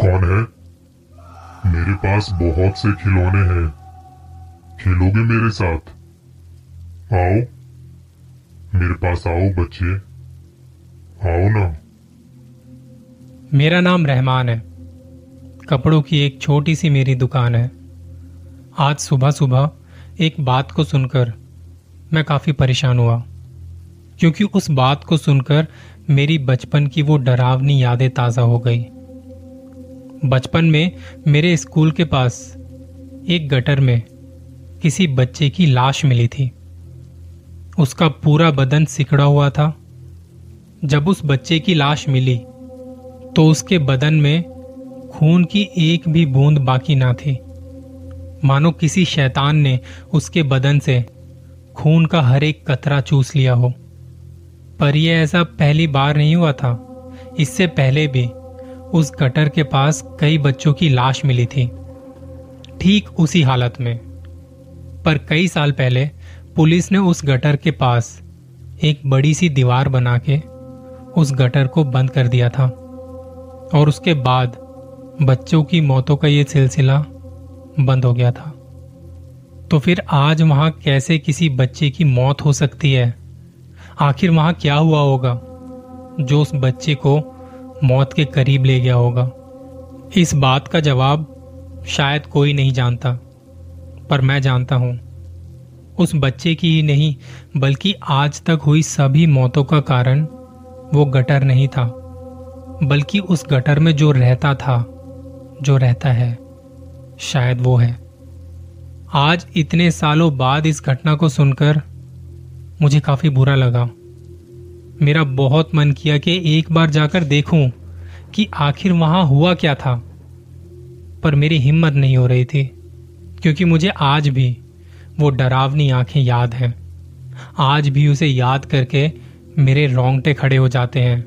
कौन है? मेरे पास बहुत से खिलौने हैं। खेलोगे मेरे साथ? आओ। मेरे पास आओ बच्चे। आओ ना। मेरा नाम रहमान है। कपड़ों की एक छोटी सी मेरी दुकान है। आज सुबह सुबह एक बात को सुनकर मैं काफ़ी परेशान हुआ, क्योंकि उस बात को सुनकर मेरी बचपन की वो डरावनी यादें ताज़ा हो गई। बचपन में मेरे स्कूल के पास एक गटर में किसी बच्चे की लाश मिली थी। उसका पूरा बदन सिकड़ा हुआ था। जब उस बच्चे की लाश मिली तो उसके बदन में खून की एक भी बूंद बाकी ना थी। मानो किसी शैतान ने उसके बदन से खून का हर एक कतरा चूस लिया हो। पर यह ऐसा पहली बार नहीं हुआ था। इससे पहले भी उस गटर के पास कई बच्चों की लाश मिली थी, ठीक उसी हालत में। पर कई साल पहले पुलिस ने उस गटर के पास एक बड़ी सी दीवार बना के उस गटर को बंद कर दिया था और उसके बाद बच्चों की मौतों का ये सिलसिला बंद हो गया था। तो फिर आज वहाँ कैसे किसी बच्चे की मौत हो सकती है? आखिर वहाँ क्या हुआ होगा? जो उस बच्चे को मौत के करीब ले गया होगा। इस बात का जवाब शायद कोई नहीं जानता, पर मैं जानता हूँ। उस बच्चे की ही नहीं, बल्कि आज तक हुई सभी मौतों का कारण वो गटर नहीं था, बल्कि उस गटर में जो रहता था, जो रहता है, शायद वो है। आज इतने सालों बाद इस घटना को सुनकर मुझे काफ़ी बुरा लगा। मेरा बहुत मन किया कि एक बार जाकर देखूँ कि आखिर वहाँ हुआ क्या था। पर मेरी हिम्मत नहीं हो रही थी, क्योंकि मुझे आज भी वो डरावनी आँखें याद हैं। आज भी उसे याद करके मेरे रोंगटे खड़े हो जाते हैं।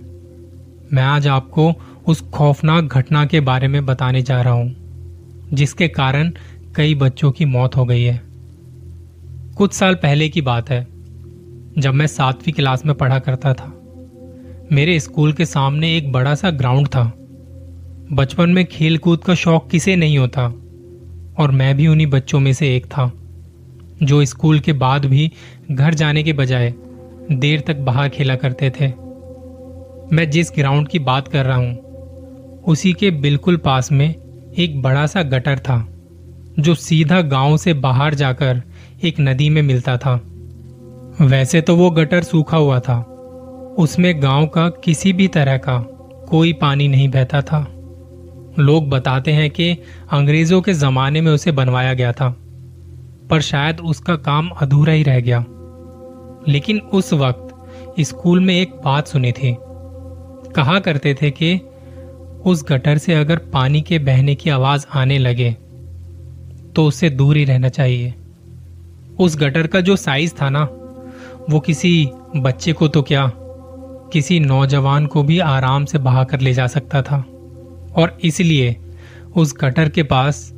मैं आज आपको उस खौफनाक घटना के बारे में बताने जा रहा हूँ, जिसके कारण कई बच्चों की मौत हो गई है। कुछ साल पहले की बात है जब मैं सातवीं क्लास में पढ़ा करता था। मेरे स्कूल के सामने एक बड़ा सा ग्राउंड था। बचपन में खेल कूद का शौक किसे नहीं होता, और मैं भी उन्हीं बच्चों में से एक था, जो स्कूल के बाद भी घर जाने के बजाय देर तक बाहर खेला करते थे। मैं जिस ग्राउंड की बात कर रहा हूँ, उसी के बिल्कुल पास में एक बड़ा सा गटर था, जो सीधा गाँव से बाहर जाकर एक नदी में मिलता था। वैसे तो वो गटर सूखा हुआ था। उसमें गाँव का किसी भी तरह का कोई पानी नहीं बहता था। लोग बताते हैं कि अंग्रेज़ों के जमाने में उसे बनवाया गया था, पर शायद उसका काम अधूरा ही रह गया। लेकिन उस वक्त स्कूल में एक बात सुनी थी। कहा करते थे कि उस गटर से अगर पानी के बहने की आवाज़ आने लगे तो उससे दूर ही रहना चाहिए। उस गटर का जो साइज़ था ना वो किसी बच्चे को तो क्या किसी नौजवान को भी आराम से बहा कर ले जा सकता था? और इसलिए उस गटर के पास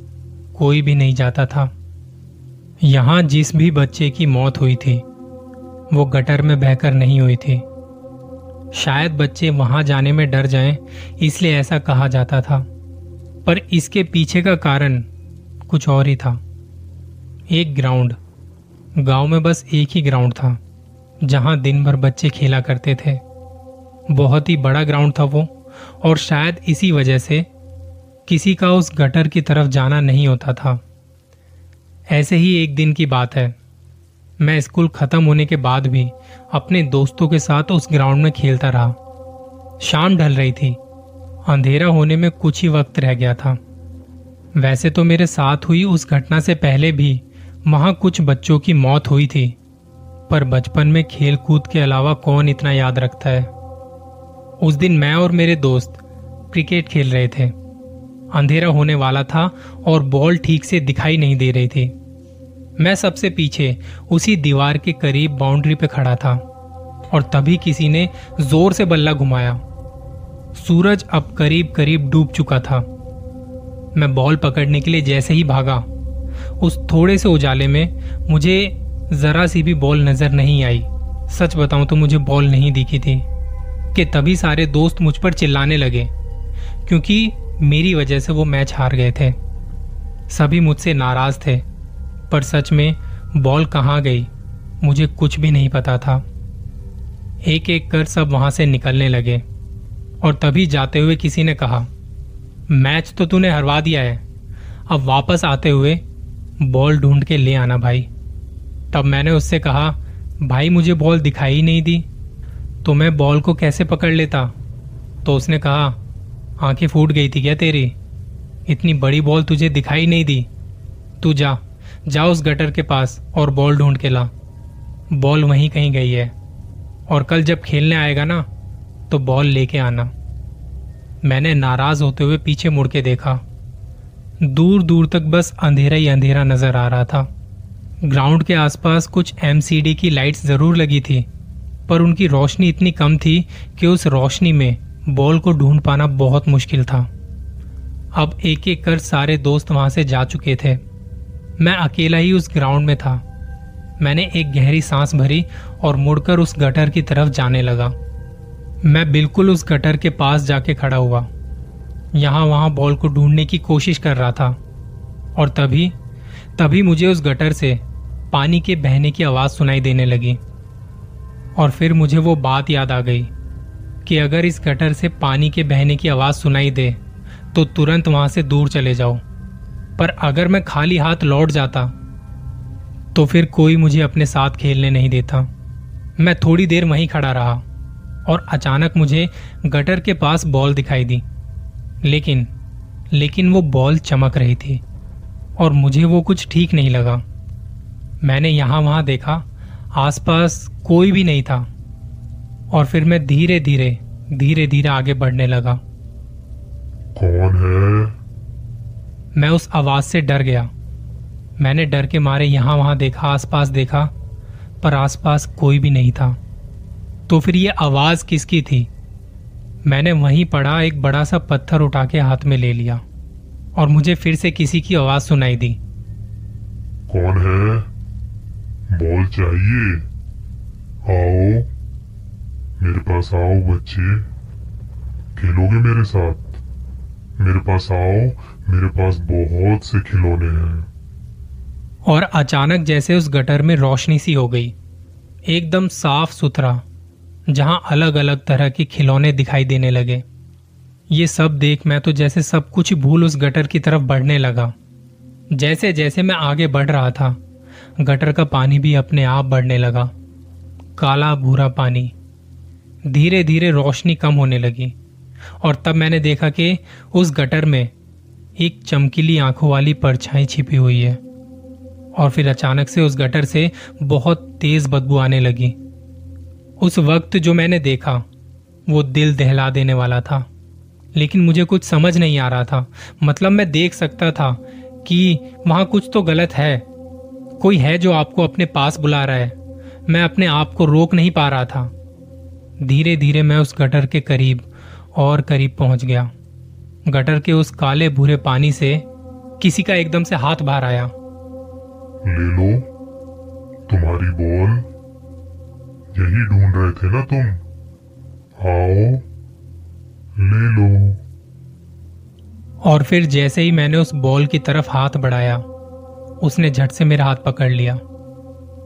कोई भी नहीं जाता था। यहाँ जिस भी बच्चे की मौत हुई थी, वो गटर में बहकर नहीं हुई थी। शायद बच्चे वहाँ जाने में डर जाएँ, इसलिए ऐसा कहा जाता था। पर इसके पीछे का कारण कुछ और ही था। एक ग्राउंड। गाँव में बस एक ही ग्राउंड था। जहाँ दिन भर बच्चे खेला करते थे। बहुत ही बड़ा ग्राउंड था वो, और शायद इसी वजह से किसी का उस गटर की तरफ़ जाना नहीं होता था। ऐसे ही एक दिन की बात है। मैं स्कूल खत्म होने के बाद भी अपने दोस्तों के साथ उस ग्राउंड में खेलता रहा। शाम ढल रही थी। अंधेरा होने में कुछ ही वक्त रह गया था। वैसे तो मेरे साथ हुई उस घटना से पहले भी वहाँ कुछ बच्चों की मौत हुई थी। पर बचपन में खेल कूद के अलावा कौन इतना याद रखता है? उस दिन मैं और मेरे दोस्त क्रिकेट खेल रहे थे। अंधेरा होने वाला था और बॉल ठीक से दिखाई नहीं दे रही थी। मैं सबसे पीछे उसी दीवार के करीब बाउंड्री पे खड़ा था और तभी किसी ने ज़ोर से बल्ला घुमाया। सूरज अब करीब करीब डूब चुका था। मैं बॉल पकड़ने के लिए जैसे ही भागा, उस थोड़े से उजाले में मुझे जरा सी भी बॉल नज़र नहीं आई। सच बताऊँ तो मुझे बॉल नहीं दिखी थी, कि तभी सारे दोस्त मुझ पर चिल्लाने लगे, क्योंकि मेरी वजह से वो मैच हार गए थे। सभी मुझसे नाराज़ थे, पर सच में बॉल कहाँ गई, मुझे कुछ भी नहीं पता था। एक एक कर सब वहाँ से निकलने लगे, और तभी जाते हुए किसी ने कहा, मैच तो तूने हरवा दिया है, अब वापस आते हुए बॉल ढूंढ के ले आना भाई। तब मैंने उससे कहा, भाई, मुझे बॉल दिखाई ही नहीं दी। तो मैं बॉल को कैसे पकड़ लेता? तो उसने कहा, आँखें फूट गई थी क्या तेरी? इतनी बड़ी बॉल तुझे दिखाई नहीं दी। तू जा जा उस गटर के पास और बॉल ढूंढ के ला। बॉल वहीं कहीं गई है। और कल जब खेलने आएगा ना तो बॉल लेके आना। मैंने नाराज़ होते हुए पीछे मुड़ के देखा। दूर दूर तक बस अंधेरा ही अंधेरा नज़र आ रहा था। ग्राउंड के आसपास कुछ एमसीडी की लाइट्स ज़रूर लगी थी, पर उनकी रोशनी इतनी कम थी कि उस रोशनी में बॉल को ढूंढ पाना बहुत मुश्किल था। अब एक एक कर सारे दोस्त वहाँ से जा चुके थे। मैं अकेला ही उस ग्राउंड में था। मैंने एक गहरी सांस भरी और मुड़कर उस गटर की तरफ़ जाने लगा। मैं बिल्कुल उस गटर के पास जाके खड़ा हुआ। यहाँ वहाँ बॉल को ढूँढने की कोशिश कर रहा था। और तभी तभी मुझे उस गटर से पानी के बहने की आवाज़ सुनाई देने लगी। और फिर मुझे वो बात याद आ गई कि अगर इस गटर से पानी के बहने की आवाज़ सुनाई दे तो तुरंत वहाँ से दूर चले जाओ। पर अगर मैं खाली हाथ लौट जाता तो फिर कोई मुझे अपने साथ खेलने नहीं देता। मैं थोड़ी देर वहीं खड़ा रहा और अचानक मुझे गटर के पास बॉल दिखाई दी। लेकिन लेकिन वो बॉल चमक रही थी और मुझे वो कुछ ठीक नहीं लगा। मैंने यहाँ वहाँ देखा आसपास कोई भी नहीं था। और फिर मैं धीरे धीरे धीरे धीरे आगे बढ़ने लगा। कौन है? मैं उस आवाज़ से डर गया। मैंने डर के मारे यहाँ वहाँ देखा आसपास देखा पर आसपास कोई भी नहीं था। तो फिर ये आवाज़ किसकी थी? मैंने वहीं पड़ा एक बड़ा सा पत्थर उठा के हाथ में ले लिया और मुझे फिर से किसी की आवाज़ सुनाई दी। कौन है? बॉल चाहिए आओ। मेरे पास आओ बच्चे। खेलोगे मेरे साथ? मेरे पास आओ। मेरे पास बहुत से खिलौने हैं। और अचानक जैसे उस गटर में रोशनी सी हो गई। एकदम साफ़ सुथरा, जहाँ अलग अलग तरह के खिलौने दिखाई देने लगे। ये सब देख मैं तो जैसे सब कुछ भूल उस गटर की तरफ़ बढ़ने लगा। जैसे जैसे मैं आगे बढ़ रहा था गटर का पानी भी अपने आप बढ़ने लगा। काला भूरा पानी। धीरे धीरे रोशनी कम होने लगी और तब मैंने देखा कि उस गटर में एक चमकीली आँखों वाली परछाई छिपी हुई है और फिर अचानक से उस गटर से बहुत तेज बदबू आने लगी। उस वक्त जो मैंने देखा, वो दिल दहला देने वाला था, लेकिन मुझे कुछ समझ नहीं आ रहा था। मतलब मैं देख सकता था कि वहाँ कुछ तो गलत है। कोई है जो आपको अपने पास बुला रहा है। मैं अपने आप को रोक नहीं पा रहा था। धीरे धीरे मैं उस गटर के करीब और करीब पहुँच गया। गटर के उस काले भूरे पानी से किसी का एकदम से हाथ बाहर आया। ले लो तुम्हारी बॉल यही ढूंढ रहे थे ना तुम? आओ ले लो। और फिर जैसे ही मैंने उस बॉल की तरफ़ हाथ बढ़ाया उसने झट से मेरा हाथ पकड़ लिया।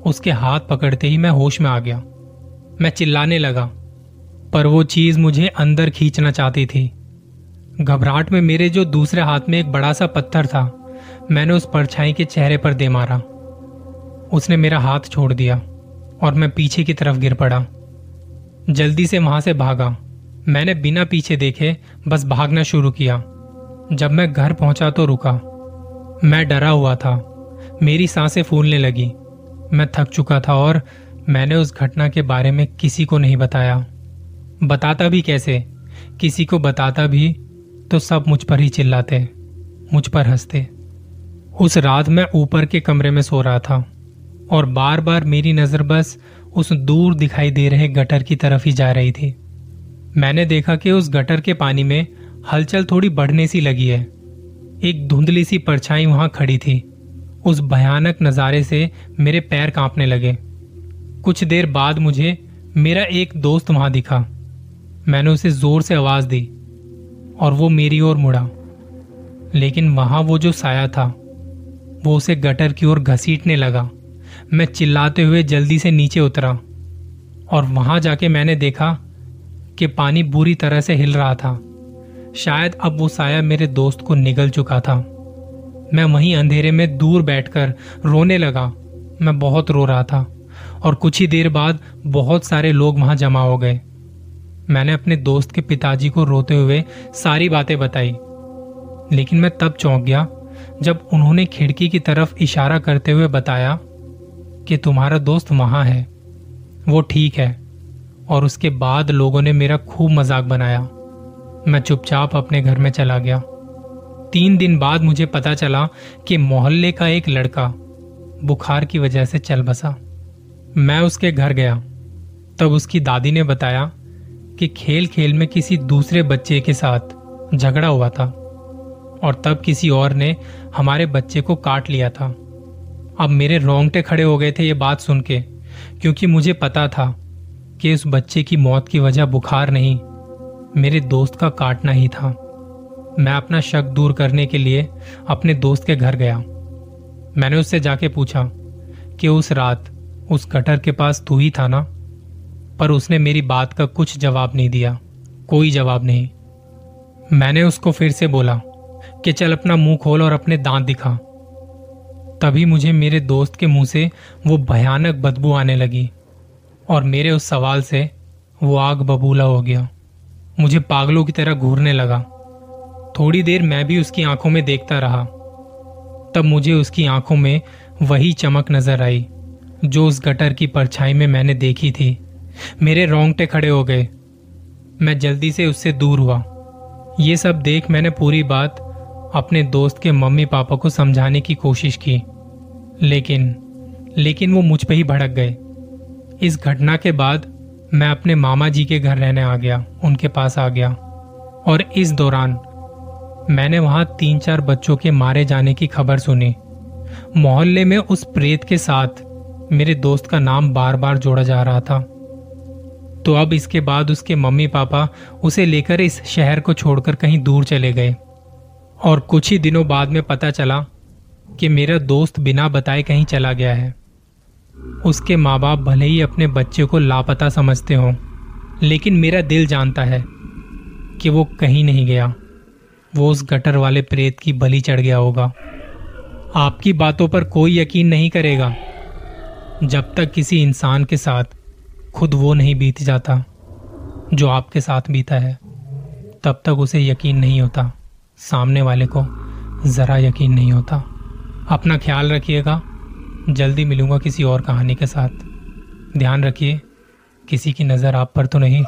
उसके हाथ पकड़ते ही मैं होश में आ गया। मैं चिल्लाने लगा, पर वो चीज़ मुझे अंदर खींचना चाहती थी। घबराहट में मेरे जो दूसरे हाथ में एक बड़ा सा पत्थर था, मैंने उस परछाई के चेहरे पर दे मारा। उसने मेरा हाथ छोड़ दिया और मैं पीछे की तरफ़ गिर पड़ा। जल्दी से वहाँ से भागा। मैंने बिना पीछे देखे बस भागना शुरू किया। जब मैं घर पहुँचा तो रुका। मैं डरा हुआ था। मेरी साँसें फूलने लगी। मैं थक चुका था और मैंने उस घटना के बारे में किसी को नहीं बताया। बताता भी कैसे? किसी को बताता भी तो सब मुझ पर ही चिल्लाते, मुझ पर हँसते। उस रात मैं ऊपर के कमरे में सो रहा था और बार बार मेरी नज़र बस उस दूर दिखाई दे रहे गटर की तरफ़ ही जा रही थी। मैंने देखा कि उस गटर के पानी में हलचल थोड़ी बढ़ने सी लगी है। एक धुंधली सी परछाई वहाँ खड़ी थी। उस भयानक नजारे से मेरे पैर कांपने लगे। कुछ देर बाद मुझे मेरा एक दोस्त वहाँ दिखा। मैंने उसे ज़ोर से आवाज़ दी और वो मेरी ओर मुड़ा। लेकिन वहाँ वो जो साया था, वो उसे गटर की ओर घसीटने लगा। मैं चिल्लाते हुए जल्दी से नीचे उतरा और वहाँ जाके मैंने देखा कि पानी बुरी तरह से हिल रहा था। शायद अब वो साया मेरे दोस्त को निगल चुका था। मैं वहीं अंधेरे में दूर बैठकर रोने लगा। मैं बहुत रो रहा था और कुछ ही देर बाद बहुत सारे लोग वहाँ जमा हो गए। मैंने अपने दोस्त के पिताजी को रोते हुए सारी बातें बताई। लेकिन मैं तब चौंक गया जब उन्होंने खिड़की की तरफ़ इशारा करते हुए बताया कि तुम्हारा दोस्त वहाँ है। वो ठीक है और उसके बाद लोगों ने मेरा खूब मज़ाक बनाया। मैं चुपचाप अपने घर में चला गया। तीन दिन बाद मुझे पता चला कि मोहल्ले का एक लड़का बुखार की वजह से चल बसा। मैं उसके घर गया। तब उसकी दादी ने बताया कि खेल खेल में किसी दूसरे बच्चे के साथ झगड़ा हुआ था और तब किसी और ने हमारे बच्चे को काट लिया था। अब मेरे रोंगटे खड़े हो गए थे ये बात सुन के, क्योंकि मुझे पता था कि उस बच्चे की मौत की वजह बुखार नहीं, मेरे दोस्त का काटना ही था। मैं अपना शक दूर करने के लिए अपने दोस्त के घर गया। मैंने उससे जाके पूछा कि उस रात उस कटर के पास तू ही था ना? पर उसने मेरी बात का कुछ जवाब नहीं दिया, कोई जवाब नहीं। मैंने उसको फिर से बोला कि चल अपना मुँह खोल और अपने दांत दिखा। तभी मुझे मेरे दोस्त के मुँह से वो भयानक बदबू आने लगी और मेरे उस सवाल से वो आग बबूला हो गया। मुझे पागलों की तरह घूरने लगा। थोड़ी देर मैं भी उसकी आँखों में देखता रहा। तब मुझे उसकी आँखों में वही चमक नज़र आई, जो उस गटर की परछाई में मैंने देखी थी। मेरे रोंगटे खड़े हो गए। मैं जल्दी से उससे दूर हुआ। ये सब देख मैंने पूरी बात अपने दोस्त के मम्मी पापा को समझाने की कोशिश की। लेकिन लेकिन वो मुझ पे ही भड़क गए। इस घटना के बाद मैं अपने मामा जी के घर रहने आ गया, उनके पास आ गया। और इस दौरान मैंने वहाँ तीन चार बच्चों के मारे जाने की खबर सुनी। मोहल्ले में उस प्रेत के साथ मेरे दोस्त का नाम बार बार जोड़ा जा रहा था। तो अब इसके बाद उसके मम्मी पापा उसे लेकर इस शहर को छोड़कर कहीं दूर चले गए। और कुछ ही दिनों बाद में पता चला कि मेरा दोस्त बिना बताए कहीं चला गया है। उसके माँ बाप भले ही अपने बच्चे को लापता समझते हों, लेकिन मेरा दिल जानता है कि वो कहीं नहीं गया। वो उस गटर वाले प्रेत की बलि चढ़ गया होगा। आपकी बातों पर कोई यकीन नहीं करेगा, जब तक किसी इंसान के साथ खुद वो नहीं बीत जाता, जो आपके साथ बीता है। तब तक उसे यकीन नहीं होता, सामने वाले को ज़रा यकीन नहीं होता। अपना ख्याल रखिएगा, जल्दी मिलूँगा किसी और कहानी के साथ। ध्यान रखिए, किसी की नज़र आप पर तो नहीं।